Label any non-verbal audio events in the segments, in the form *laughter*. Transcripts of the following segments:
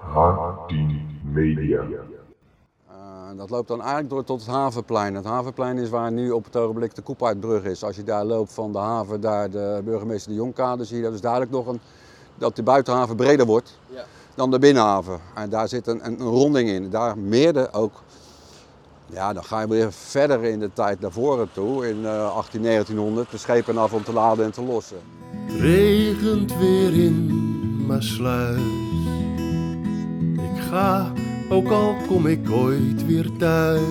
H10 Media. Uh, dat loopt dan eigenlijk door tot het havenplein. Het havenplein is waar nu op het ogenblik de Koepaardbrug is. Als je daar loopt van de haven, daar de burgemeester de Jongkade, zie je dat is duidelijk nog een, dat de buitenhaven breder wordt Ja. dan de binnenhaven. En daar zit een, een, een ronding in. Daar meerde ook, ja dan ga je weer verder in de tijd naar voren toe, in uh, 18, 1900, de schepen af om te laden en te lossen. Het regent weer in Maasluis. Ik ook al kom ik ooit weer thuis.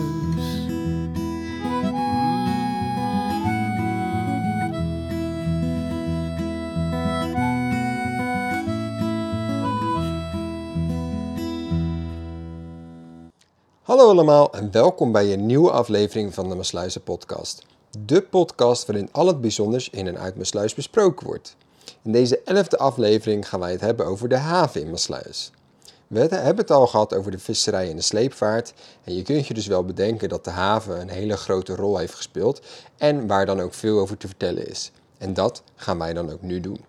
Hallo allemaal en welkom bij een nieuwe aflevering van de Maasluizen podcast. De podcast waarin al het bijzonders in en uit Maasluis besproken wordt. In deze elfde aflevering gaan wij het hebben over de haven in Maasluis. We hebben het al gehad over de visserij en de sleepvaart. En je kunt je dus wel bedenken dat de haven een hele grote rol heeft gespeeld en waar dan ook veel over te vertellen is. En dat gaan wij dan ook nu doen.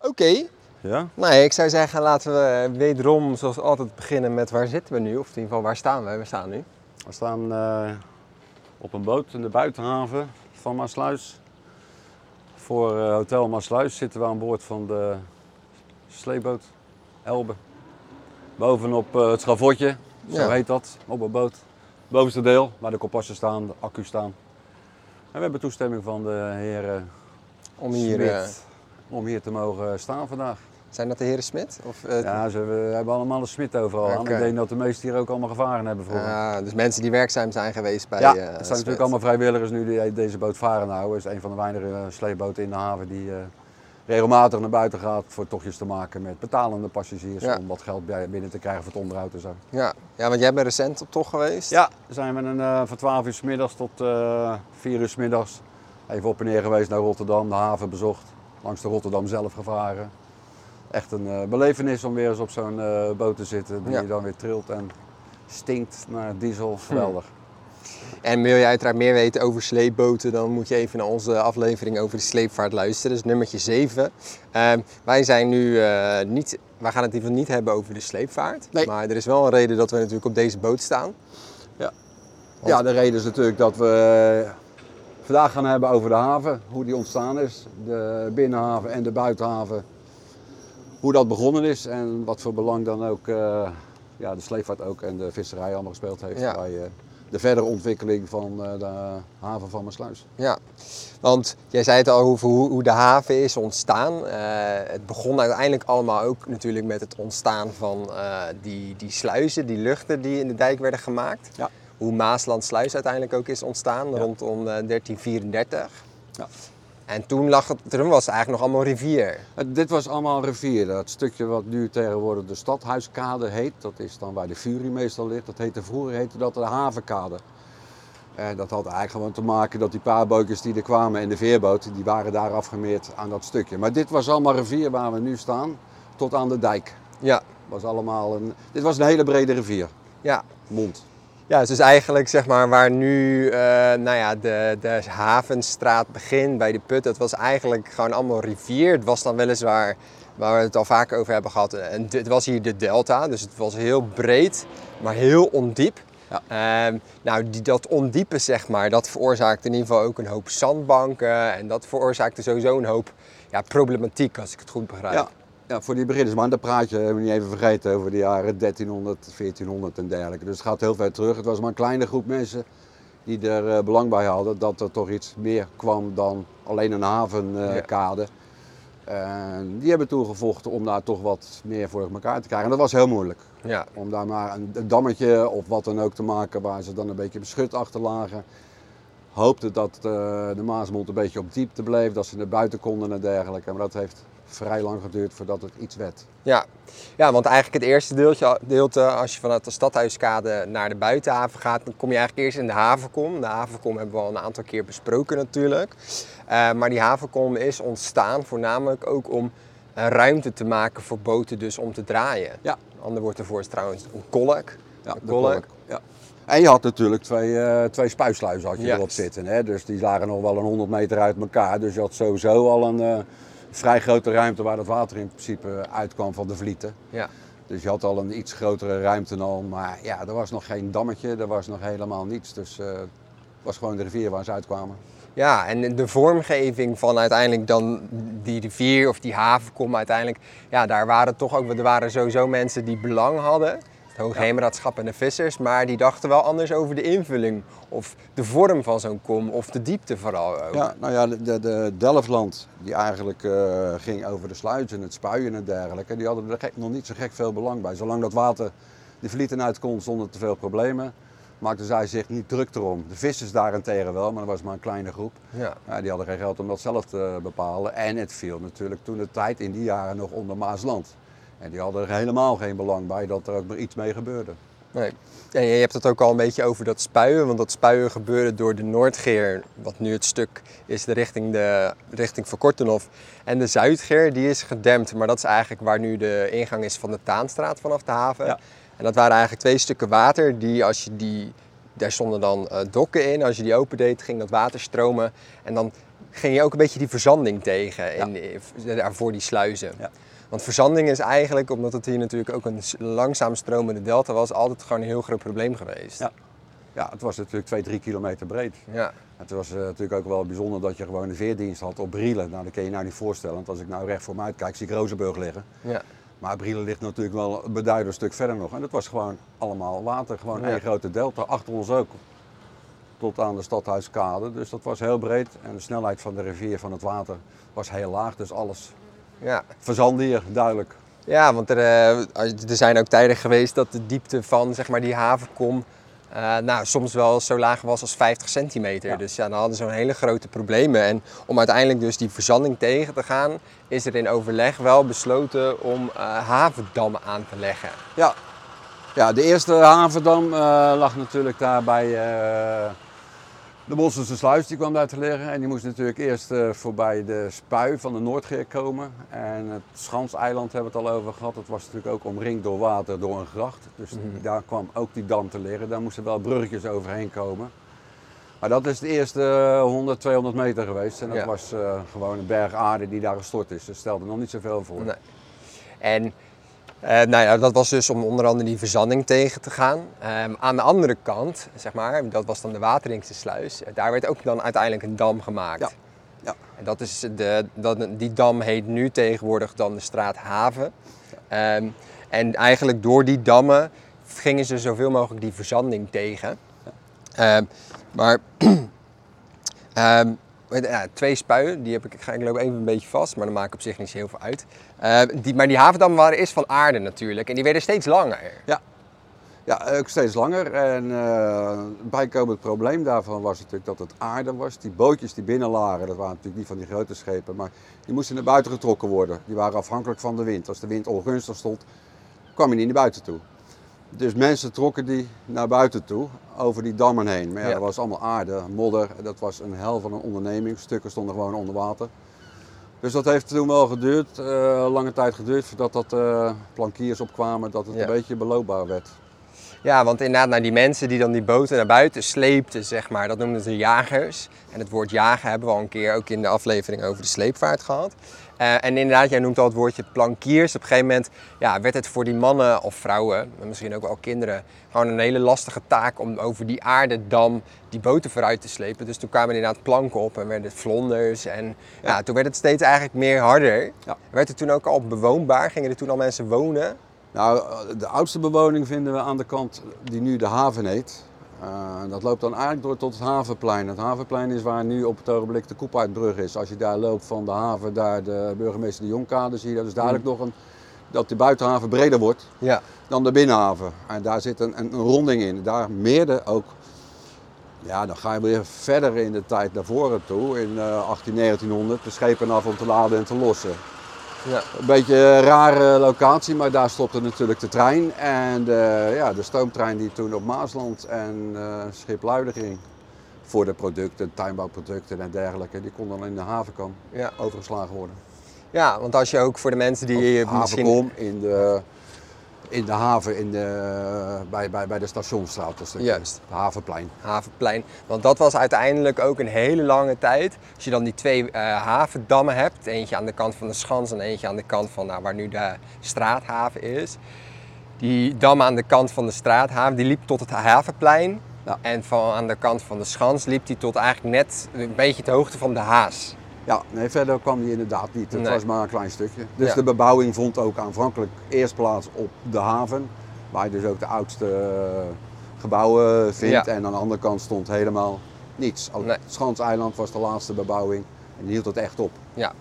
Oké, Ja? nou ik zou zeggen laten we wederom zoals altijd beginnen met waar zitten we nu? Of in ieder geval waar staan we? We staan nu. We staan uh, op een boot in de buitenhaven van Maasluis. Voor uh, Hotel Maasluis zitten we aan boord van de sleepboot Elbe. Bovenop uh, het schavotje, zo Ja. heet dat, op een boot. Het bovenste deel, waar de kompassen staan, de accu's staan. En we hebben toestemming van de heren Om hier, Smit eh, om hier te mogen staan vandaag. zijn dat de heren Smit? Of, eh, Ja, ze we hebben allemaal een smid overal aan. Ik denk dat de meesten hier ook allemaal gevaren hebben vroeger. Ah, dus mensen die werkzaam zijn geweest bij Ja, eh, het zijn Smit. natuurlijk allemaal vrijwilligers nu die deze boot varen nou. Het is een van de weinige eh, sleepboten in de haven die eh, regelmatig naar buiten gaat voor tochtjes te maken met betalende passagiers Ja. om wat geld bij- binnen te krijgen voor het onderhoud en zo. Ja. ja, want jij bent recent op tocht geweest. Ja, zijn we een, eh, van 12 uur s middags tot eh 4 uur s middags even op en neer geweest naar Rotterdam, de haven bezocht, langs de Rotterdam zelf gevaren. Echt een eh, belevenis om weer eens op zo'n boot te zitten die Ja. Hm. dan weer trilt en stinkt naar diesel. Geweldig. En wil je uiteraard meer weten over sleepboten, dan moet je even naar onze aflevering over de sleepvaart luisteren. Dat is nummertje 7. Ehm, wij zijn nu eh, niet, wij gaan het in ieder geval niet hebben over de sleepvaart. Nee. Maar er is wel een reden dat we natuurlijk op deze boot staan. Ja, de reden is natuurlijk dat we vandaag gaan hebben over de haven, hoe die ontstaan is, de binnenhaven en de buitenhaven, hoe dat begonnen is en wat voor belang dan ook eh, ja, de sleepvaart ook en de visserij allemaal gespeeld heeft Ja. bij de verdere ontwikkeling van eh, de haven van Maasluis. Ja, want jij zei het al over hoe, hoe de haven is ontstaan. Eh, het begon uiteindelijk allemaal ook natuurlijk met het ontstaan van eh, die, die sluizen, die luchten die in de dijk werden gemaakt. Ja. Hoe Maaslandsluis uiteindelijk ook is ontstaan Ja. rondom eh, 1334. Ja. En toen, lag het, toen was het eigenlijk nog allemaal rivier. Dit was allemaal rivier. Dat stukje wat nu tegenwoordig de Stadhuiskade heet, dat is dan waar de Fury meestal ligt. Dat heette vroeger heette dat de Havenkade. En dat had eigenlijk gewoon te maken dat die paar bootjes die er kwamen en de veerboot, die waren daar afgemeerd aan dat stukje. Maar dit was allemaal rivier waar we nu staan, tot aan de dijk. Ja, Was allemaal een, dit was een hele brede rivier, ja. mond. Ja, dus eigenlijk zeg maar waar nu eh, nou ja, de, de havenstraat begint bij de put, dat was eigenlijk gewoon allemaal rivier. Het was dan weliswaar, waar we het al vaker over hebben gehad, en het was hier de delta, dus het was heel breed, maar heel ondiep. Ja. Ehm, nou, die, dat ondiepe zeg maar, dat veroorzaakte in ieder geval ook een hoop zandbanken en dat veroorzaakte sowieso een hoop ja, problematiek, als ik het goed begrijp. Ja, ja, voor die beginners. Maar dat praatje hebben we niet even vergeten over de jaren 1300, 1400 en dergelijke. Dus het gaat heel ver terug. Het was maar een kleine groep mensen die er eh, belang bij hadden dat er toch iets meer kwam dan alleen een havenkade. En die hebben toen gevochten om daar toch wat meer voor elkaar te krijgen. En dat was heel moeilijk. Ja. Om daar maar een, een dammetje of wat dan ook te maken waar ze dan een beetje beschut achter lagen. Hoopte dat eh, de Maasmond een beetje op diepte bleef, dat ze naar buiten konden en dergelijke. Maar dat heeft vrij lang geduurd voordat het iets werd. Ja. ja, want eigenlijk het eerste deeltje, deelte, als je vanuit de stadhuiskade naar de buitenhaven gaat, dan kom je eigenlijk eerst in de havenkom. De havenkom hebben we al een aantal keer besproken natuurlijk. Eh, maar die havenkom is ontstaan voornamelijk ook om eh, ruimte te maken voor boten dus om te draaien. Ja. Een ander woord ervoor is trouwens een kolk. Ja, Een de kolk. kolk, Ja. En je had natuurlijk twee, eh, twee spuisluizen had je erop zitten. Hè? Dus die lagen nog wel een 100 meter uit elkaar. Dus je had sowieso al een vrij grote ruimte waar het water in principe uitkwam van de vlieten. Ja. Dus je had al een iets grotere ruimte al. Maar ja, er was nog geen dammetje, er was nog helemaal niets. Dus eh, het was gewoon de rivier waar ze uitkwamen. Ja, en de vormgeving van uiteindelijk dan die rivier of die havenkom uiteindelijk, ja, daar waren toch ook, er waren sowieso mensen die belang hadden. Hoogheemraadschap en de vissers, maar die dachten wel anders over de invulling of de vorm van zo'n kom of de diepte vooral ook. Ja, nou ja, de, de, de Delftland, die eigenlijk eh, ging over de sluizen, het spuien en dergelijke, die hadden er gek- nog niet zo gek veel belang bij. Zolang dat water de vlieten uit kon zonder te veel problemen, maakten zij zich niet druk erom. De vissers daarentegen wel, maar dat was maar een kleine groep. Ja. Ja, die hadden geen geld om dat zelf te bepalen. En het viel natuurlijk toen de tijd in die jaren nog onder Maasland. En die hadden er helemaal geen belang bij dat er ook maar iets mee gebeurde. Nee. En je hebt het ook al een beetje over dat spuien, want dat spuien gebeurde door de Noordgeer, wat nu het stuk is de richting, de, richting Verkortenhof. En de Zuidgeer, die is gedempt, maar dat is eigenlijk waar nu de ingang is van de Taanstraat vanaf de haven. Ja. En dat waren eigenlijk twee stukken water, die als je die, daar stonden dan eh, dokken in. Als je die opendeed, ging dat water stromen. En dan ging je ook een beetje die verzanding tegen in, daar voor die sluizen. Ja. Want verzanding is eigenlijk, omdat het hier natuurlijk ook een langzaam stromende delta was, altijd gewoon een heel groot probleem geweest. Ja. Ja, het was natuurlijk 2, 3 kilometer breed. Ja. Het was eh, natuurlijk ook wel bijzonder dat je gewoon een veerdienst had op Brielen. Nou, dat kun je je nou niet voorstellen, want als ik nou recht voor me uitkijk, zie ik Rozenburg liggen. Ja. Maar Brielen ligt natuurlijk wel een beduidend stuk verder nog. En dat was gewoon allemaal water, gewoon Ja. één grote delta. Achter ons ook, tot aan de stadhuiskade. Dus dat was heel breed. En de snelheid van de rivier van het water was heel laag. Dus alles Ja. verzandde hier, duidelijk. ja, want er, eh, er zijn ook tijden geweest dat de diepte van zeg maar, die havenkom eh, nou, soms wel zo laag was als 50 centimeter. Ja. Dus ja, dan hadden ze zo'n hele grote problemen. En om uiteindelijk dus die verzanding tegen te gaan, is er in overleg wel besloten om eh, havendammen aan te leggen. Ja, ja de eerste havendam lag natuurlijk daar bij de Bossense sluis. Die kwam daar te liggen. En die moest natuurlijk eerst eh, voorbij de spui van de Noordgeer komen. En het Schanseiland hebben we het al over gehad. Het was natuurlijk ook omringd door water, door een gracht. Dus daar kwam ook die dam te liggen. Daar moesten wel bruggetjes overheen komen. Maar dat is de eerste 100, 200 meter geweest. En dat Ja. was eh, gewoon een berg aarde die daar gestort is. Dat stelde nog niet zoveel voor. Nee. En eh, nou ja, dat was dus om onder andere die verzanding tegen te gaan. Ehm, aan de andere kant, zeg maar, dat was dan de Wateringse sluis. eh, Daar werd ook dan uiteindelijk een dam gemaakt. Ja. Ja. En dat is de, dat, die dam heet nu tegenwoordig dan de straat Haven. Ehm, en eigenlijk door die dammen gingen ze zoveel mogelijk die verzanding tegen. Ehm, maar *clears throat* ja, twee spuien, die heb ik, ik loop even een beetje vast, maar dat maakt op zich niet zo heel veel uit. Ehm, die, maar die havendammen waren eerst van aarde natuurlijk en die werden steeds langer. Ja, ook steeds langer. En eh het bijkomend probleem daarvan was natuurlijk dat het aarde was. Die bootjes die binnen lagen, dat waren natuurlijk niet van die grote schepen, maar die moesten naar buiten getrokken worden. Die waren afhankelijk van de wind. Als de wind ongunstig stond, kwam je niet naar buiten toe. Dus mensen trokken die naar buiten toe, over die dammen heen. Maar ja, Ja. dat was allemaal aarde, modder. Dat was een hel van een onderneming. Stukken stonden gewoon onder water. Dus dat heeft toen wel geduurd, eh, lange tijd geduurd, voordat dat eh, plankiers opkwamen, dat het Ja. een beetje beloopbaar werd. Ja, want inderdaad, nou, die mensen die dan die boten naar buiten sleepten, zeg maar, dat noemden ze jagers. En het woord jagen hebben we al een keer ook in de aflevering over de sleepvaart gehad. Eh, en inderdaad, jij noemt al het woordje plankiers. Op een gegeven moment ja, werd het voor die mannen of vrouwen, misschien ook wel kinderen, gewoon een hele lastige taak om over die aardedam die boten vooruit te slepen. Dus toen kwamen inderdaad planken op en werden het vlonders. En ja. toen werd het steeds eigenlijk meer harder. Ja. Werd het toen ook al bewoonbaar? Gingen er toen al mensen wonen? Nou, de oudste bewoning vinden we aan de kant die nu de haven heet. Eh, dat loopt dan eigenlijk door tot het havenplein. Het havenplein is waar nu op het ogenblik de Koepaardbrug is. Als je daar loopt van de haven, daar de burgemeester de Jonkade, zie je dat is duidelijk nog een, dat de buitenhaven breder wordt Ja. dan de binnenhaven. En daar zit een, een, een ronding in. Daar meerde ook, ja dan ga je weer verder in de tijd naar voren toe, in eh 18, 1900, de schepen af om te laden en te lossen. Ja. Een beetje een rare locatie, maar daar stopte natuurlijk de trein. En de, ja, de stoomtrein die toen op Maasland en eh Schipluiden ging. Voor de producten, tuinbouwproducten en dergelijke. Die kon dan in de havenkom Ja. overgeslagen worden. Ja, want als je ook voor de mensen die Of misschien... in de, in de haven, in de, bij, bij, bij de stationsstraat. Stukje. Juist. Het havenplein. Havenplein. Want dat was uiteindelijk ook een hele lange tijd. Als je dan die twee eh, havendammen hebt, eentje aan de kant van de Schans en eentje aan de kant van nou, waar nu de straathaven is. Die dam aan de kant van de straathaven, die liep tot het havenplein. Ja. En van aan de kant van de schans liep die tot eigenlijk net een beetje de hoogte van de haas. Ja, nee, verder kwam die inderdaad niet. Het Nee. was maar een klein stukje. Dus Ja. de bebouwing vond ook aanvankelijk eerst plaats op de haven, waar je dus ook de oudste eh, gebouwen vindt. Ja. En aan de andere kant stond helemaal niets. Nee. Schanseiland was de laatste bebouwing en die hield het echt op. Ja.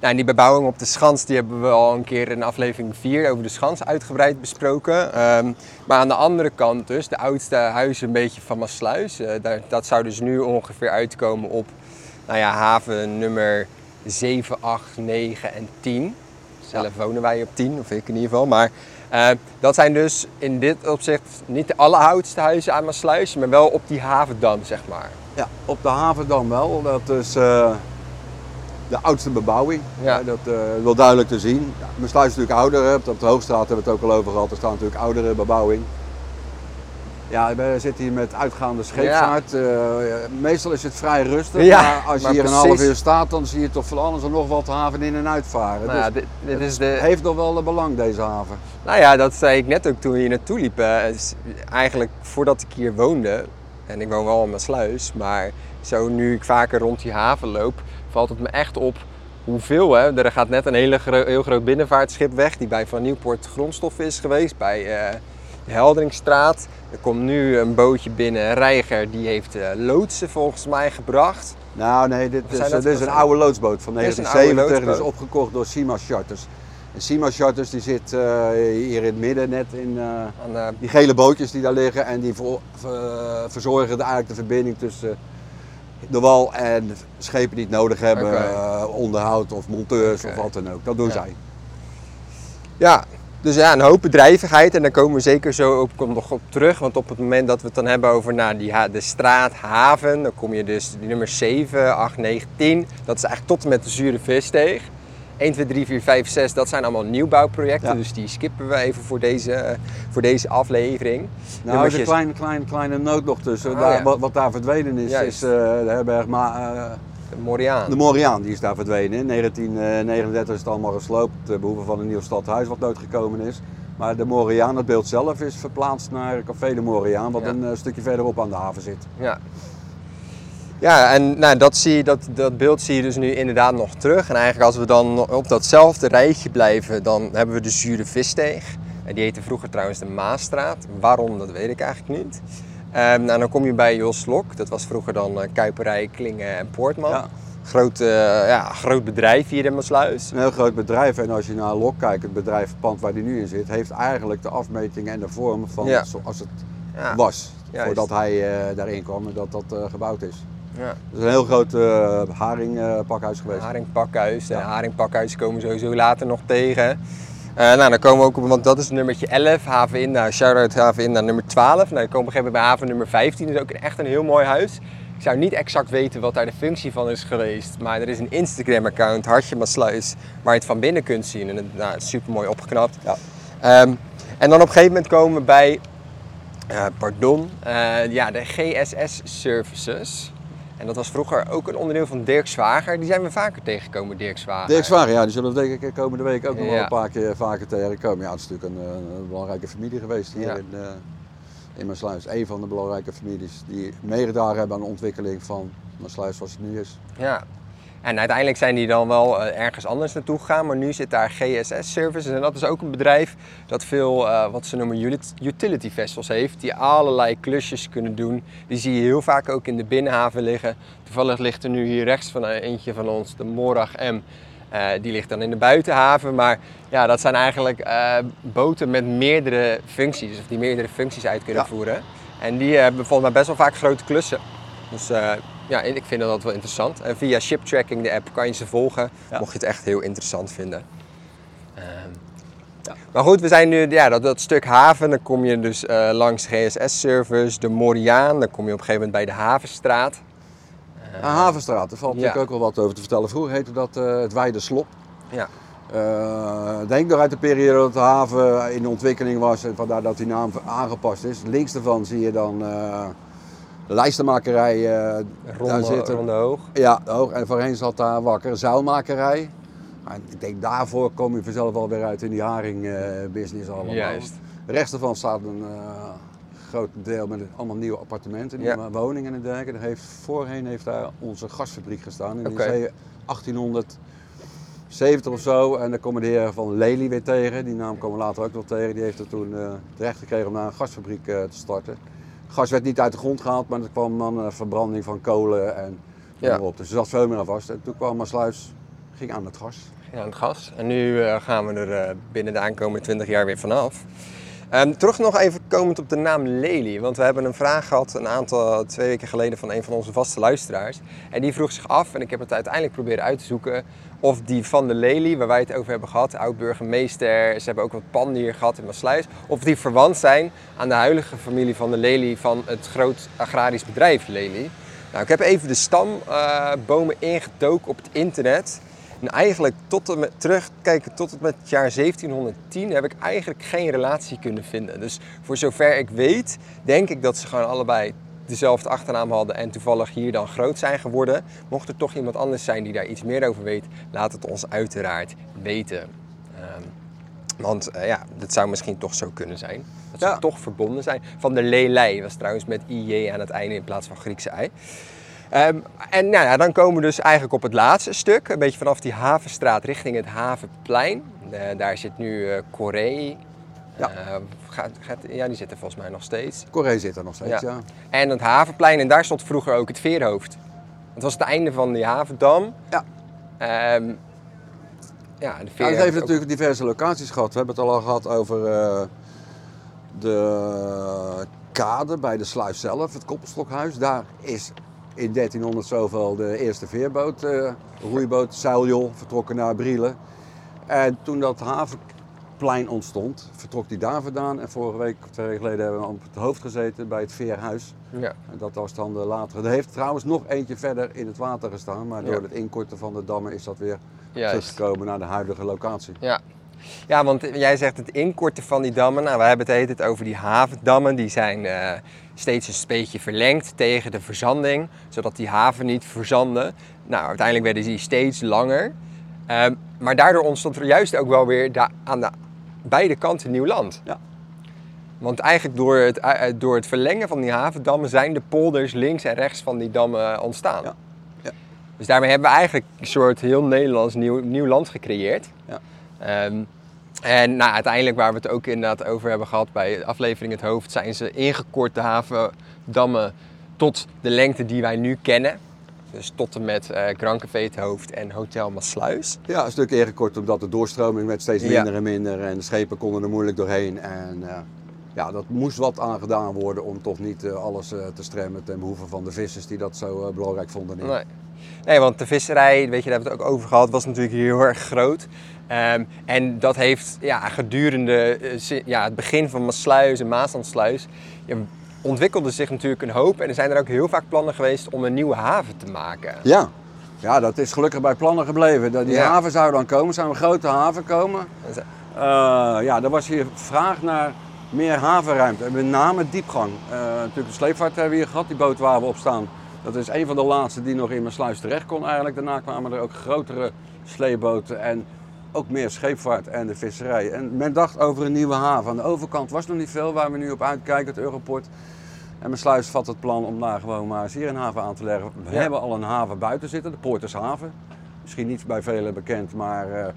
Nou, en die bebouwing op de Schans die hebben we al een keer in aflevering 4 over de Schans uitgebreid besproken. Ehm, maar aan de andere kant dus, de oudste huizen een beetje van Maasluis. eh, daar, dat zou dus nu ongeveer uitkomen op nou ja, haven nummer 7, 8, 9 en 10. Zelf wonen wij op 10, of ik in ieder geval. Maar eh, dat zijn dus in dit opzicht niet de alleroudste huizen aan Maasluis, maar wel op die havendam, zeg maar. Ja, op de haven dan wel. Dat is eh, de oudste bebouwing. Ja. Ja, dat eh, is wel duidelijk te zien. Ja, mijn sluis is natuurlijk ouder. Op de Hoogstraat hebben we het ook al over gehad. Er staat natuurlijk oudere bebouwing. Ja, we zitten hier met uitgaande scheepvaart. Eh, meestal is het vrij rustig. Ja, maar als je maar hier een half uur staat, dan zie je toch van alles en nog wat haven in en uitvaren. Nou, dus dit, dit is de, het heeft nog wel een belang, deze haven. Nou ja, dat zei ik net ook toen we hier naartoe liepen. Eigenlijk voordat ik hier woonde, en ik woon wel in mijn sluis, maar zo nu ik vaker rond die haven loop, valt het me echt op hoeveel. Hè? Er gaat net een hele gro- heel groot binnenvaartschip weg die bij Van Nieuwpoort grondstoffen is geweest, bij eh, de Helderingstraat. Er komt nu een bootje binnen, Reiger, die heeft eh, loodsen volgens mij gebracht. Nou nee, dit is, dit is een oude loodsboot van Dit is een oude 1970. Die is opgekocht door Sima Charters. En Sima Charters die zit eh, hier in het midden net in... eh, de, Die gele bootjes die daar liggen en die ver- ver- verzorgen de- eigenlijk de verbinding tussen de wal en schepen die het nodig hebben, onderhoud of monteurs of wat dan ook. Dat doen Ja. zij. Ja, dus ja, een hoop bedrijvigheid en daar komen we zeker zo op, kom nog op terug. Want op het moment dat we het dan hebben over nou, die, de straat, haven, dan kom je dus die nummer 7, 8, 9, 10. Dat is eigenlijk tot en met de Zure Visteeg. 1, 2, 3, 4, 5, 6, dat zijn allemaal nieuwbouwprojecten. Ja. Dus die skippen we even voor deze, voor deze aflevering. Nou, er is Nummertjes- een klein, klein, kleine noot nog tussen. Oh, Daar- ja. wat, wat daar verdwenen is, Juist. is eh, de herberg Ma- eh, de Moriaan. de Moriaan. Die is daar verdwenen. In 1939 is het allemaal gesloopt ten behoeve van een nieuw stadhuis wat nooit gekomen is. Maar de Moriaan, het beeld zelf, is verplaatst naar Café de Moriaan, wat Ja. een eh, stukje verderop aan de haven zit. Ja. Ja, en nou, dat, zie je, dat, dat beeld zie je dus nu inderdaad nog terug. En eigenlijk als we dan op datzelfde rijtje blijven, dan hebben we de Zure Visteeg. En die heette vroeger trouwens de Maasstraat. Waarom, dat weet ik eigenlijk niet. Ehm, nou, dan kom je bij Jos Lok. Dat was vroeger dan eh, Kuiperij, Klingen en Poortman. Ja. Groot, eh, ja, groot bedrijf hier in Maasluis. Een heel groot bedrijf en als je naar Lok kijkt, het bedrijf, het pand waar die nu in zit, heeft eigenlijk de afmeting en de vorm van Ja. zoals het Ja. was. Juist. Voordat hij eh, daarin kwam en dat dat gebouwd is. Ja. Het is een heel groot eh haringpakhuis geweest. Haringpakhuis. Ja. Haringpakhuis komen we sowieso later nog tegen. Eh, nou, dan komen we ook op, want dat is nummertje 11, Haven Inda, shout-out Haven Inda nummer 12. Nou, dan komen we op een gegeven moment bij Haven nummer 15, dat is ook echt een heel mooi huis. Ik zou niet exact weten wat daar de functie van is geweest, maar er is een Instagram-account, Hartje Maasluis, waar je het van binnen kunt zien. En het nou, het is super mooi opgeknapt. Ja. Ehm, en dan op een gegeven moment komen we bij, eh, pardon, eh, ja, de GSS Services. En dat was vroeger ook een onderdeel van Dirk Zwager. Die zijn we vaker tegengekomen, Dirk Zwager. Dirk Zwaar, ja, die zullen we denk ik komende week ook nog wel een paar keer vaker tegenkomen. Ja, het is natuurlijk een, eh, een belangrijke familie geweest hier Ja. in, uh, in Maasluis. Een van de belangrijke families die meegedaan hebben aan de ontwikkeling van Maasluis zoals het nu is. Ja. En uiteindelijk zijn die dan wel eh, ergens anders naartoe gegaan, maar nu zit daar GSS Services. En dat is ook een bedrijf dat veel, eh, wat ze noemen, utility vessels heeft, die allerlei klusjes kunnen doen. Die zie je heel vaak ook in de binnenhaven liggen. Toevallig ligt er nu hier rechts van eh, eentje van ons, de Morag M. Die ligt dan in de buitenhaven, maar ja, dat zijn eigenlijk boten met meerdere functies, of die meerdere functies uit kunnen Ja. voeren. En die hebben volgens mij best wel vaak grote klussen. Dus ja, ik vind dat wel interessant. En via Ship Tracking, de app, kan je ze volgen, Ja. mocht je het echt heel interessant vinden. Ehm, Maar goed, we zijn nu, ja, dat, dat stuk haven, dan kom je dus eh, langs GSS-service, de Moriaan, dan kom je op een gegeven moment bij de Havenstraat. Een havenstraat, daar valt ja. natuurlijk ook wel wat over te vertellen. Vroeger heette dat eh, het Weide Slop. Ja. Eh, denk nog uit de periode dat de haven in ontwikkeling was en vandaar dat die naam aangepast is. Links daarvan zie je dan eh, de lijstenmakerij eh, daar zitten. ronde hoog. Ja, hoog. En voorheen zat daar wakker zeilmakerij. Maar ik denk daarvoor kom je vanzelf wel weer uit in die haringbusiness allemaal. Juist. Rechts daarvan staat een eh, groot deel met allemaal nieuwe appartementen, Ja. nieuwe woningen en dergelijke. Daar heeft, voorheen heeft daar onze gasfabriek gestaan. En Oké. die is 1870 of zo. En daar komen de heren van Lely weer tegen. Die naam komen we later ook nog tegen. Die heeft er toen eh het recht gekregen om daar een gasfabriek eh, te starten. Gas werd niet uit de grond gehaald, maar er kwam dan eh, verbranding van kolen en Ja. op. Dus er zat veel meer aan vast. En toen kwam Maasluis, ging aan het gas. Ja, aan het gas. En nu eh, gaan we er eh, binnen de aankomende 20 jaar weer vanaf. Ehm, terug nog even komend op de naam Lely. Want we hebben een vraag gehad een aantal, twee weken geleden van een van onze vaste luisteraars. En die vroeg zich af, en ik heb het uiteindelijk proberen uit te zoeken, of die van de Lely, waar wij het over hebben gehad, oud-burgemeester, ze hebben ook wat panden hier gehad in Maasluis, of die verwant zijn aan de huidige familie van de Lely van het groot agrarisch bedrijf Lely. Nou, ik heb even de stambomen ingedoken op het internet. En eigenlijk tot en met, terugkijken tot en met het jaar 1710 heb ik eigenlijk geen relatie kunnen vinden. Dus voor zover ik weet, denk ik dat ze gewoon allebei dezelfde achternaam hadden en toevallig hier dan groot zijn geworden. Mocht er toch iemand anders zijn die daar iets meer over weet, laat het ons uiteraard weten. Ehm, want eh, ja, dat zou misschien toch zo kunnen zijn. Dat ze Ja. toch verbonden zijn. Van de Lelei was trouwens met IJ aan het einde in plaats van Griekse ei. Ehm, en nou ja, dan komen we dus eigenlijk op het laatste stuk. Een beetje vanaf die havenstraat richting het havenplein. Eh, daar zit nu eh Corée. Ja. Eh, gaat, gaat, ja, die zit er volgens mij nog steeds. Corée zit er nog steeds, Ja. ja. En het havenplein, en daar stond vroeger ook het veerhoofd. Het was het einde van die havendam. Ja. Ehm, ja, de Ja, veer het heeft natuurlijk diverse locaties gehad. We hebben het al gehad over de kade bij de sluis zelf, het Koppelstokhuis. Daar is in 1300 zoveel de eerste veerboot, eh, roeiboot, zeiljol, vertrokken naar Brielen. En toen dat havenplein ontstond, vertrok die daar vandaan. En vorige week, of twee weken geleden, hebben we op het hoofd gezeten bij het Veerhuis. Ja. En dat was dan de latere. Er heeft trouwens nog eentje verder in het water gestaan, maar door Ja. het inkorten van de dammen is dat weer teruggekomen naar de huidige locatie. Ja. Ja, want jij zegt het inkorten van die dammen. Nou, we hebben het tijd over die havendammen. Die zijn eh, steeds een beetje verlengd tegen de verzanding, zodat die haven niet verzanden. Nou, uiteindelijk werden die steeds langer. Ehm, maar daardoor ontstond er juist ook wel weer da- aan de beide kanten nieuw land. Ja. Want eigenlijk door het, eh, door het verlengen van die havendammen zijn de polders links en rechts van die dammen ontstaan. Ja. Ja. Dus daarmee hebben we eigenlijk een soort heel Nederlands nieuw, nieuw land gecreëerd. Ja. Ehm, en nou, uiteindelijk, waar we het ook inderdaad over hebben gehad bij de aflevering Het Hoofd, zijn ze ingekort de havendammen tot de lengte die wij nu kennen. Dus tot en met eh Grand Café Het Hoofd en Hotel Maasluis. Ja, een stuk ingekort omdat de doorstroming werd steeds Ja. minder en minder en de schepen konden er moeilijk doorheen. En eh, ja, dat moest wat aan gedaan worden om toch niet eh, alles eh, te stremmen ten behoeve van de vissers die dat zo eh, belangrijk vonden. Nee. nee, want de visserij, weet je, daar hebben we het ook over gehad, was natuurlijk heel erg groot. Ehm, en dat heeft ja, gedurende eh, ja, het begin van Maasluis en Maaslandsluis ja, ontwikkelde zich natuurlijk een hoop. En er zijn er ook heel vaak plannen geweest om een nieuwe haven te maken. Ja. ja, dat is gelukkig bij plannen gebleven. Dat Die Ja. haven zou dan komen, zou een grote haven komen. Eh, ja, er was hier vraag naar meer havenruimte. En met name diepgang. Eh, natuurlijk de sleepvaart hebben we hier gehad, die boot waar we op staan. Dat is een van de laatste die nog in mijn sluis terecht kon eigenlijk. Daarna kwamen er ook grotere sleepboten en ook meer scheepvaart en de visserij. En men dacht over een nieuwe haven. Aan de overkant was nog niet veel waar we nu op uitkijken, het Europort. En mijn sluis vat het plan om daar gewoon maar eens hier een haven aan te leggen. We Ja. hebben al een haven buiten zitten, de Poortershaven. Misschien niet bij velen bekend, maar eh,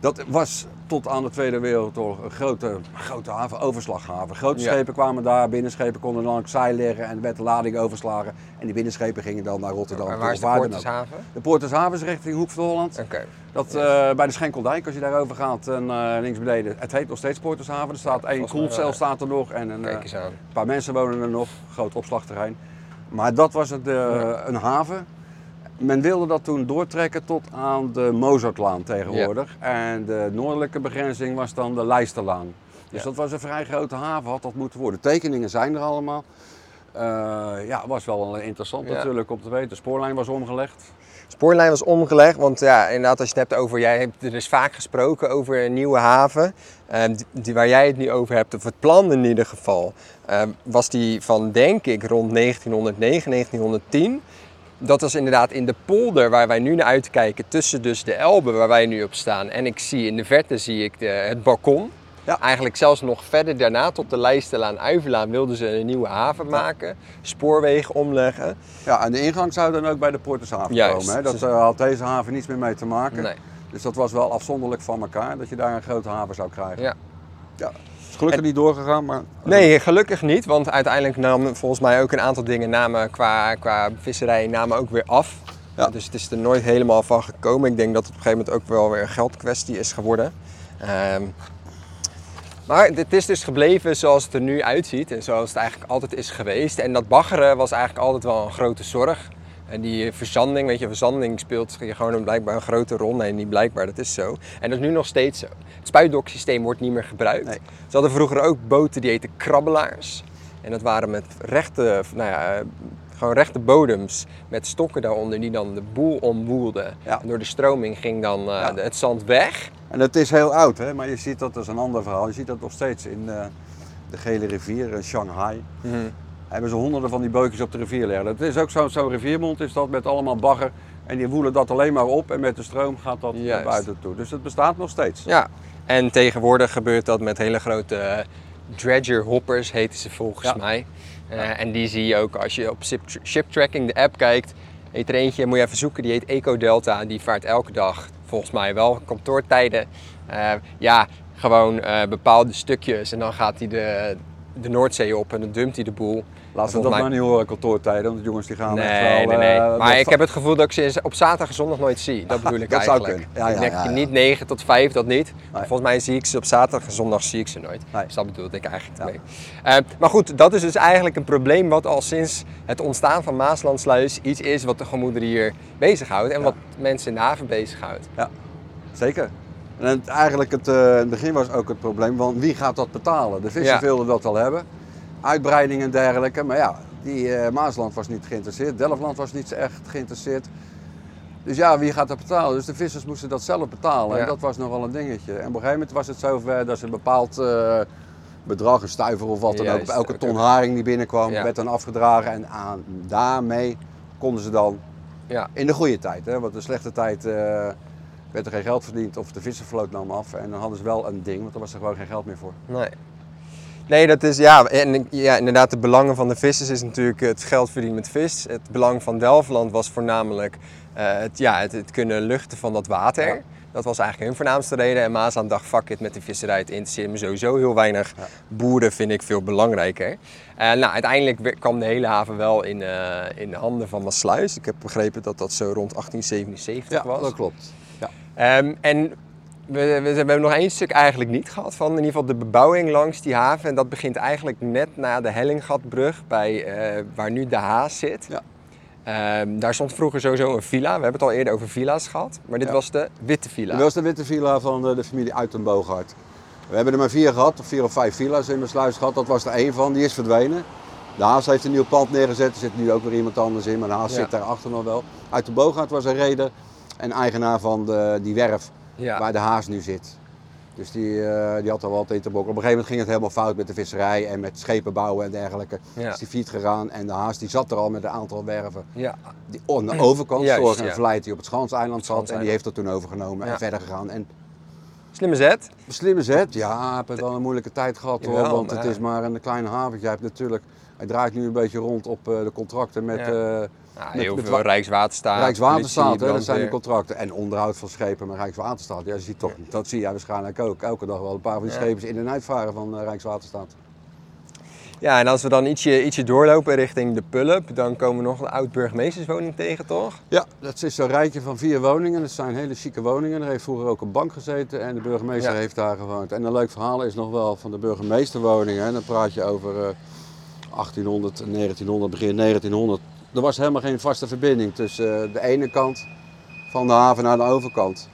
dat was tot aan de Tweede Wereldoorlog een grote, grote haven, overslaghaven. Grote Ja. schepen kwamen daar, binnenschepen konden langs zij liggen en werd de lading overslagen. En die binnenschepen gingen dan naar Rotterdam. en waar is de dan ook. Poortershaven? De Poortershaven is richting Hoek van Holland. Dat, eh, bij de Schenkeldijk, als je daarover gaat, en, eh, links beneden. Het heet nog steeds Poortershaven. Er staat één koelcel staat er nog en een, eh, een paar mensen wonen er nog, groot opslagterrein. Maar dat was het, een haven. Men wilde dat toen doortrekken tot aan de Mozartlaan tegenwoordig. En de noordelijke begrenzing was dan de Lijsterlaan. Dus Ja. dat was een vrij grote haven, had dat moeten worden. Tekeningen zijn er allemaal. Eh, ja, was wel interessant Ja. natuurlijk om te weten. De spoorlijn was omgelegd. spoorlijn was omgelegd. Want ja, inderdaad, als je het hebt over, jij hebt er is vaak gesproken over een nieuwe haven. Die, die- waar jij het nu over hebt, of het plan in ieder geval, ehm, was die van denk ik rond 1909, 1910. Dat was inderdaad in de polder waar wij nu naar uitkijken, tussen dus de Elbe waar wij nu op staan. En ik zie in de verte zie ik de, het balkon. Ja. Eigenlijk zelfs nog verder daarna tot de Lijstelaan Uivelaan wilden ze een nieuwe haven maken, spoorwegen omleggen. Ja, en de ingang zou dan ook bij de Portershaven Juist. komen. Hè? Dat eh, had deze haven niets meer mee te maken. Nee. Dus dat was wel afzonderlijk van elkaar, dat je daar een grote haven zou krijgen. Ja. Ja. Gelukkig niet doorgegaan, maar... Nee, gelukkig niet, want uiteindelijk nam volgens mij ook een aantal dingen namen qua, qua visserij namen ook weer af. Ja. Dus het is er nooit helemaal van gekomen. Ik denk dat het op een gegeven moment ook wel weer een geldkwestie is geworden. Ehm, maar dit is dus gebleven zoals het er nu uitziet en zoals het eigenlijk altijd is geweest. En dat baggeren was eigenlijk altijd wel een grote zorg. En die verzanding, weet je, verzanding speelt gewoon een, blijkbaar een grote rol. Nee, niet blijkbaar, dat is zo. En dat is nu nog steeds zo. Het spuitdoksysteem wordt niet meer gebruikt. Nee. Ze hadden vroeger ook boten die heten krabbelaars. En dat waren met rechte, nou ja, eh, gewoon rechte bodems met stokken daaronder die dan de boel omwoelden. Ja. En door de stroming ging dan eh, Ja. het zand weg. En het is heel oud, hè? maar je ziet dat, dat is een ander verhaal. Je ziet dat nog steeds in eh, de Gele Rivier, in Shanghai. Hebben ze honderden van die beukjes op de rivier liggen. Het is ook zo'n zo'n riviermond, is dat met allemaal bagger. En die woelen dat alleen maar op en met de stroom gaat dat naar buiten toe. Dus het bestaat nog steeds. Ja, en tegenwoordig gebeurt dat met hele grote eh, dredger hoppers, heten ze volgens Ja. mij. Eh, En die zie je ook als je op Ship, Tracking, de app, kijkt. Heet er eentje, moet je even zoeken, die heet Eco Delta. Die vaart elke dag, volgens mij wel, kantoortijden. Eh, ja, gewoon bepaalde stukjes en dan gaat hij de, de Noordzee op en dan dumpt hij de boel. Laat ze dat mij- maar niet horen, kantoortijden, want de jongens die gaan Nee, echt wel... nee, nee. eh, maar ik heb het gevoel dat ik ze op zaterdag en zondag nooit zie. Dat bedoel *laughs* ik Dat zou eigenlijk. kunnen. Ja, ja, denk ja, ja. niet 9 tot 5, dat niet. Volgens mij zie ik ze op zaterdag en zondag zie ik ze nooit. Dus dat bedoelde ik eigenlijk mee. Eh, maar goed, dat is dus eigenlijk een probleem wat al sinds het ontstaan van Maaslandsluis iets is wat de gemoederen hier bezighoudt. En wat mensen in de haven bezighoudt. Ja, zeker. En het, eigenlijk het, in het begin was ook het probleem, want wie gaat dat betalen? De wilden dat wel hebben, uitbreiding en dergelijke. Maar ja, die eh, Maasland was niet geïnteresseerd, Delftland was niet echt geïnteresseerd. Dus ja, wie gaat dat betalen? Dus de vissers moesten dat zelf betalen Ja. en dat was nogal een dingetje. En op een gegeven moment was het zover dat ze een bepaald eh, bedrag, een stuiver of wat dan Juist, elke ton haring die binnenkwam, Ja. werd dan afgedragen. En aan, daarmee konden ze dan Ja. in de goede tijd, hè? want de slechte tijd eh, werd er geen geld verdiend of de vissenvloot nam af. En dan hadden ze wel een ding, want er was er gewoon geen geld meer voor. Nee. Nee, dat is ja, en ja, inderdaad, de belangen van de vissers is natuurlijk het geld verdienen met vis. Het belang van Delftland was voornamelijk eh, het, ja, het, het kunnen luchten van dat water. Ja. Dat was eigenlijk hun voornaamste reden. En Maasland dacht, fuck it met die visserij, het interesseert me sowieso heel weinig. Ja. Boeren vind ik veel belangrijker. En nou, uiteindelijk kwam de hele haven wel in, eh, in de handen van Maasluis. Ik heb begrepen dat dat zo rond 1877 was. dat klopt. Ja. Ehm, en we, hebben nog één stuk eigenlijk niet gehad van in ieder geval de bebouwing langs die haven. En dat begint eigenlijk net na de Hellinggatbrug, bij, eh, waar nu de Haas zit. Ja. Ehm, daar stond vroeger sowieso een villa. We hebben het al eerder over villa's gehad. Maar dit Ja. was de witte villa. Dat was de witte villa van de, de familie Uitenboogaard. We hebben er maar vier gehad, of vier of vijf villa's in mijn sluis gehad. Dat was er één van, die is verdwenen. De Haas heeft een nieuw pand neergezet, er zit nu ook weer iemand anders in, maar de Haas Ja. zit daarachter nog wel. Uitenboogaard was een reder en eigenaar van de, die werf Ja. waar de Haas nu zit. Dus die, eh, die had er wel te bokken. Op een gegeven moment ging het helemaal fout met de visserij en met schepen bouwen en dergelijke. Ja. Is die fiet gegaan en de Haas die zat er al met een aantal werven. Ja. Die aan de overkant, Juist, Zorg en ja. Vlijt, die op het Schanseiland zat. En die heeft dat toen overgenomen Ja. en verder gegaan. En Slimme zet. slimme zet, ja, heb wel een moeilijke tijd gehad hoor. Want het is maar een klein haventje. Hij, heeft natuurlijk, hij draait nu een beetje rond op eh, de contracten met Ja. eh, Nou, Met- heel met veel wa- Rijkswaterstaat. Rijkswaterstaat. politie, hè, dat zijn brandweer. contracten. En onderhoud van schepen met Rijkswaterstaat. Ja, ziet toch, dat zie jij waarschijnlijk ook. Elke dag wel een paar van die schepen in en uitvaren van eh, Rijkswaterstaat. Ja, en als we dan ietsje, ietsje doorlopen richting de Pulp, dan komen we nog een oud burgemeesterswoning tegen, toch? Ja, dat is zo'n rijtje van vier woningen. Dat zijn hele chique woningen. Er heeft vroeger ook een bank gezeten en de burgemeester Ja. heeft daar gewoond. En een leuk verhaal is nog wel van de burgemeesterwoningen. En dan praat je over eh, 1800, 1900, begin 1900. Er was helemaal geen vaste verbinding tussen eh, de ene kant van de haven naar de overkant.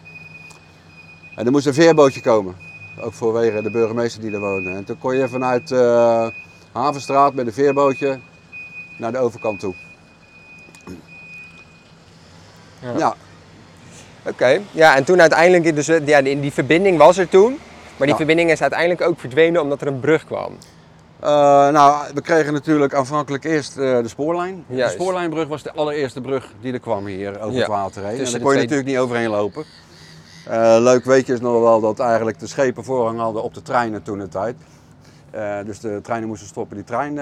En er moest een veerbootje komen. Ook vanwege de burgemeester die er woonde. En toen kon je vanuit eh Havenstraat met een veerbootje naar de overkant toe. Ja. ja Oké, ja, en toen uiteindelijk, dus, eh, ja, die, die verbinding was er toen, maar die Ja. verbinding is uiteindelijk ook verdwenen omdat er een brug kwam. Eh, nou, we kregen natuurlijk aanvankelijk eerst eh, de spoorlijn. Juist. De spoorlijnbrug was de allereerste brug die er kwam hier over Ja. het water heen. En Tussen daar kon je twee- natuurlijk niet overheen lopen. Eh, leuk weetje is nog wel dat eigenlijk de schepen voorrang hadden op de treinen toen de tijd. Dus de treinen moesten stoppen. Die trein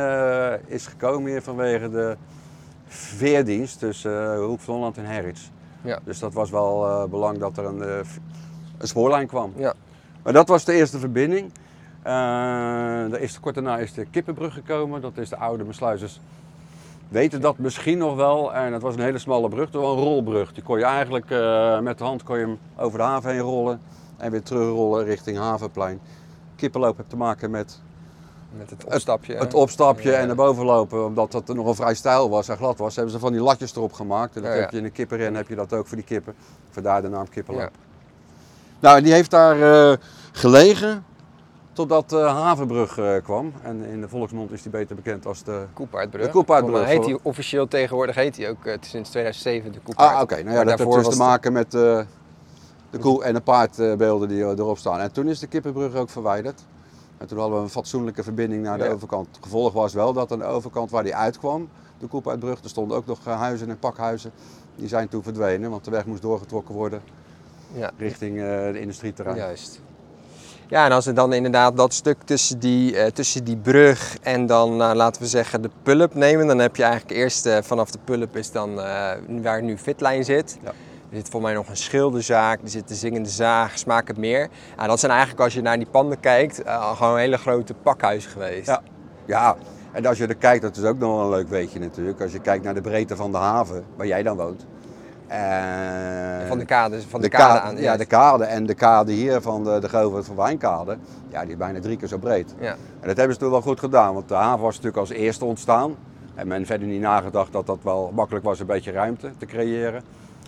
is gekomen hier vanwege de veerdienst tussen Hoek van Holland en Herrits. Ja. Dus dat was wel belang dat er een, een spoorlijn kwam. Ja. Maar dat was de eerste verbinding. Er is, kort daarna is de Kippenbrug gekomen. Dat is de oude Mesluizers. Weten dat misschien nog wel. En dat was een hele smalle brug, toch een rolbrug. Die kon je eigenlijk eh, met de hand kon je hem over de haven heen rollen. En weer terugrollen richting Havenplein. Kippenloop heeft te maken met Met het opstapje. het opstapje Ja. en naar boven lopen. Omdat dat nog een vrij stijl was en glad was. Hebben ze van die latjes erop gemaakt. En dat Ja, ja. heb je in een kippenren heb je dat ook voor die kippen. Vandaar de naam Kippenloop. Nou, die heeft daar eh, gelegen totdat de havenbrug eh, kwam. En in de volksmond is die beter bekend als de... Koepaardbrug. De Koepaardbrug. Heet hij officieel tegenwoordig heet hij ook eh, sinds 2007 de Koepaard. Ah, oké. Nou ja, dat heeft dus te maken met eh, de koe en de paardbeelden die eh, erop staan. En toen is de kippenbrug ook verwijderd. En toen hadden we een fatsoenlijke verbinding naar de Ja. overkant. Het gevolg was wel dat aan de overkant waar die uitkwam, de Koepaardbrug, er stonden ook nog eh, huizen en pakhuizen. Die zijn toen verdwenen, want de weg moest doorgetrokken worden Ja. richting eh, de industrieterrein. Juist. Ja, en als we dan inderdaad dat stuk tussen die, eh, tussen die brug en dan, nou, laten we zeggen, de pull-up nemen, dan heb je eigenlijk eerst eh, vanaf de pull-up is dan eh, waar nu Fitlijn zit. Ja. Er zit voor mij nog een schilderzaak, er zit de zingende zaag, smaak het meer. Ja, dat zijn eigenlijk, als je naar die panden kijkt, eh, gewoon hele grote pakhuizen geweest. Ja. Ja, en als je er kijkt, dat is ook nog wel een leuk weetje natuurlijk. Als je kijkt naar de breedte van de haven, waar jij dan woont. En Van de kade, van de, de kade ka- aan. Ja, de kade en de kade hier van de, de Govert van Wijnkade, ja, die is bijna drie keer zo breed. Ja. En dat hebben ze toen wel goed gedaan, want de haven was natuurlijk als eerste ontstaan. En men verder niet nagedacht dat dat wel makkelijk was een beetje ruimte te creëren.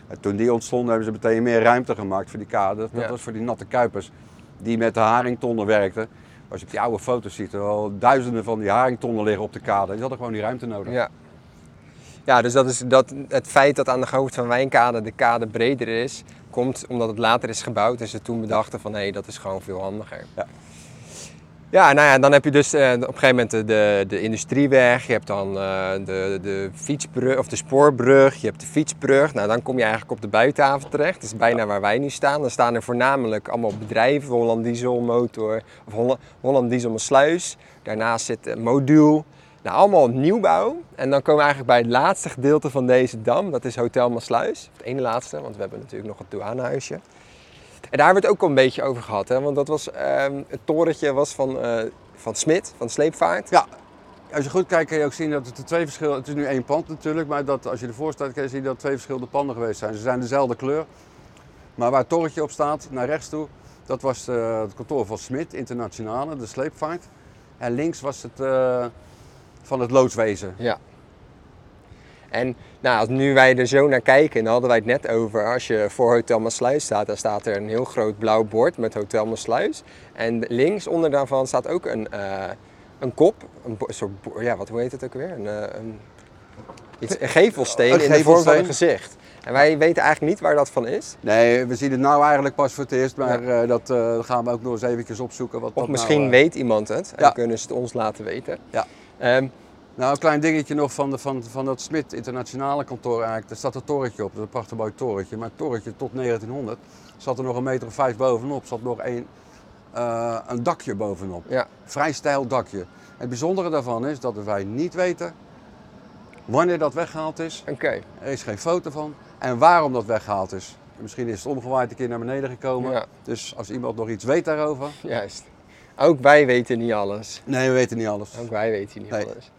En toen die ontstond hebben ze meteen meer ruimte gemaakt voor die kade. Dat Ja. was voor die natte kuipers die met de haringtonnen werkten. Als je op die oude foto's ziet, er wel duizenden van die haringtonnen liggen op de kade. Die hadden gewoon die ruimte nodig. Ja. Ja, dus dat is dat, het feit dat aan de hoofd van Wijnkade de kade breder is, komt omdat het later is gebouwd en ze toen bedachten van hé, dat is gewoon veel handiger. Ja. Ja, nou ja, dan heb je dus eh, op een gegeven moment de, de, de industrieweg, je hebt dan eh, de, de fietsbrug of de spoorbrug, je hebt de fietsbrug. Nou, dan kom je eigenlijk op de buitenhaven terecht. Dat is bijna waar wij nu staan. Dan staan er voornamelijk allemaal bedrijven, Holland Diesel Motor of Holland, Holland Diesel Sluis. Daarnaast zit een Moduul. Nou, allemaal nieuwbouw. En dan komen we eigenlijk bij het laatste gedeelte van deze dam. Dat is Hotel Maasluis. Het ene laatste, want we hebben natuurlijk nog het douanehuisje. En daar hebben we het ook al een beetje over gehad. Hè? Want dat was, ehm, het torentje was van, eh van Smit, van Sleepvaart. Ja, als je goed kijkt kun je ook zien dat het twee verschillende... Het is nu één pand natuurlijk, maar dat, als je ervoor staat kun je zien dat het twee verschillende panden geweest zijn. Ze zijn dezelfde kleur. Maar waar het torentje op staat, naar rechts toe, dat was eh, het kantoor van Smit Internationale, de sleepvaart. En links was het eh, van het loodswezen. Ja. En nou, als nu wij er zo naar kijken, dan hadden wij het net over. Als je voor Hotel Maasluis staat, dan staat er een heel groot blauw bord met Hotel Maasluis. En links onder daarvan staat ook een, eh, een kop, een, soort, ja, wat, hoe heet het ook weer? Een, eh, een, iets, een gevelsteen Een in de vorm van een gezicht. En wij weten eigenlijk niet waar dat van is. Nee, we zien het nou eigenlijk pas voor het eerst, maar eh, dat gaan we ook nog eens eventjes opzoeken. Wat Of dat misschien nou, weet iemand het en Ja. kunnen ze het ons laten weten. Ja. Ehm, Nou, een klein dingetje nog van, de, van, van dat Smit internationale kantoor eigenlijk. Daar staat een torentje op, dat is een prachtig mooi torentje. Maar het torentje tot 1900 zat er nog een meter of vijf bovenop. Zat nog een, eh, een dakje bovenop. ja. Vrij stijl dakje. Het bijzondere daarvan is dat wij niet weten wanneer dat weggehaald is. Oké. Er is geen foto van. En waarom dat weggehaald is. Misschien is het omgewaaid een keer naar beneden gekomen. Ja. Dus als iemand nog iets weet daarover. Juist. Ook wij weten niet alles. Nee, we weten niet alles. Ook wij weten niet Nee. alles.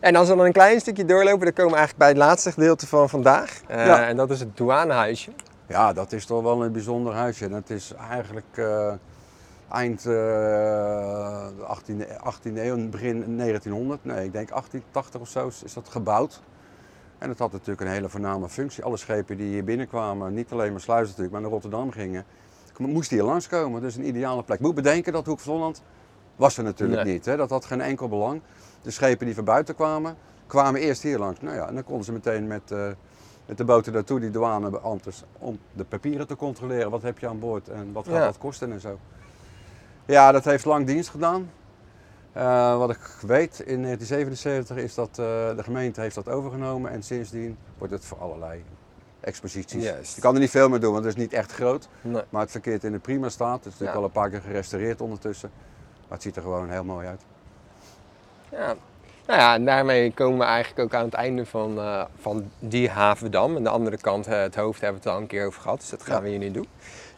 En als we dan een klein stukje doorlopen, dan komen we eigenlijk bij het laatste gedeelte van vandaag. Eh, Ja. En dat is het douanehuisje. Ja, dat is toch wel een bijzonder huisje. En het is eigenlijk eh, eind eh, de 18e, 18e eeuw, begin 1900, nee, ik denk 1880 of zo, is dat gebouwd. En het had natuurlijk een hele voorname functie. Alle schepen die hier binnenkwamen, niet alleen maar sluizen natuurlijk, maar naar Rotterdam gingen, moesten hier langskomen. Dus een ideale plek. Moet bedenken dat Hoek van Holland was er natuurlijk Nee. niet. Hè? Dat had geen enkel belang. De schepen die van buiten kwamen, kwamen eerst hier langs. Nou ja, en dan konden ze meteen met, eh, met de boten daartoe, die douanebeambtes, om de papieren te controleren. Wat heb je aan boord en wat gaat Ja. dat kosten en zo. Ja, dat heeft lang dienst gedaan. Eh, wat ik weet, in 1977 is dat eh, de gemeente heeft dat overgenomen en sindsdien wordt het voor allerlei exposities. Je kan er niet veel mee doen, want het is niet echt groot. Nee. Maar het verkeert in de prima staat. Het is natuurlijk Ja. al een paar keer gerestaureerd ondertussen. Maar het ziet er gewoon heel mooi uit. Ja. Nou ja, en daarmee komen we eigenlijk ook aan het einde van, eh, van die havendam. En de andere kant, eh, het hoofd, hebben we het al een keer over gehad. Dus dat gaan Ja. we hier nu doen.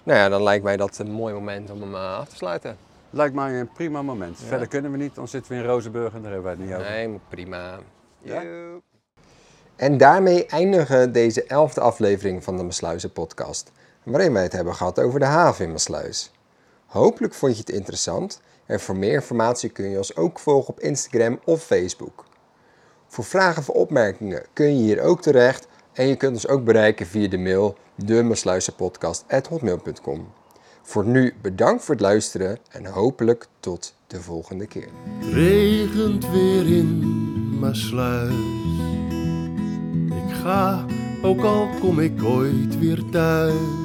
Nou ja, dan lijkt mij dat een mooi moment om hem eh, af te sluiten. Lijkt mij een prima moment. Ja. Verder kunnen we niet, dan zitten we in Rozenburg en daar hebben wij het niet over. Nee, prima. Ja? En daarmee eindigen we deze elfde aflevering van de Mesluizen podcast. Waarin wij het hebben gehad over de haven in Mesluis. Hopelijk vond je het interessant. En voor meer informatie kun je ons ook volgen op Instagram of Facebook. Voor vragen of opmerkingen kun je hier ook terecht. En je kunt ons ook bereiken via de mail demesluizenpodcast.hotmail.com. Voor nu bedankt voor het luisteren en hopelijk tot de volgende keer. Regent weer in Maasluis. Ik ga, ook al kom ik ooit weer thuis.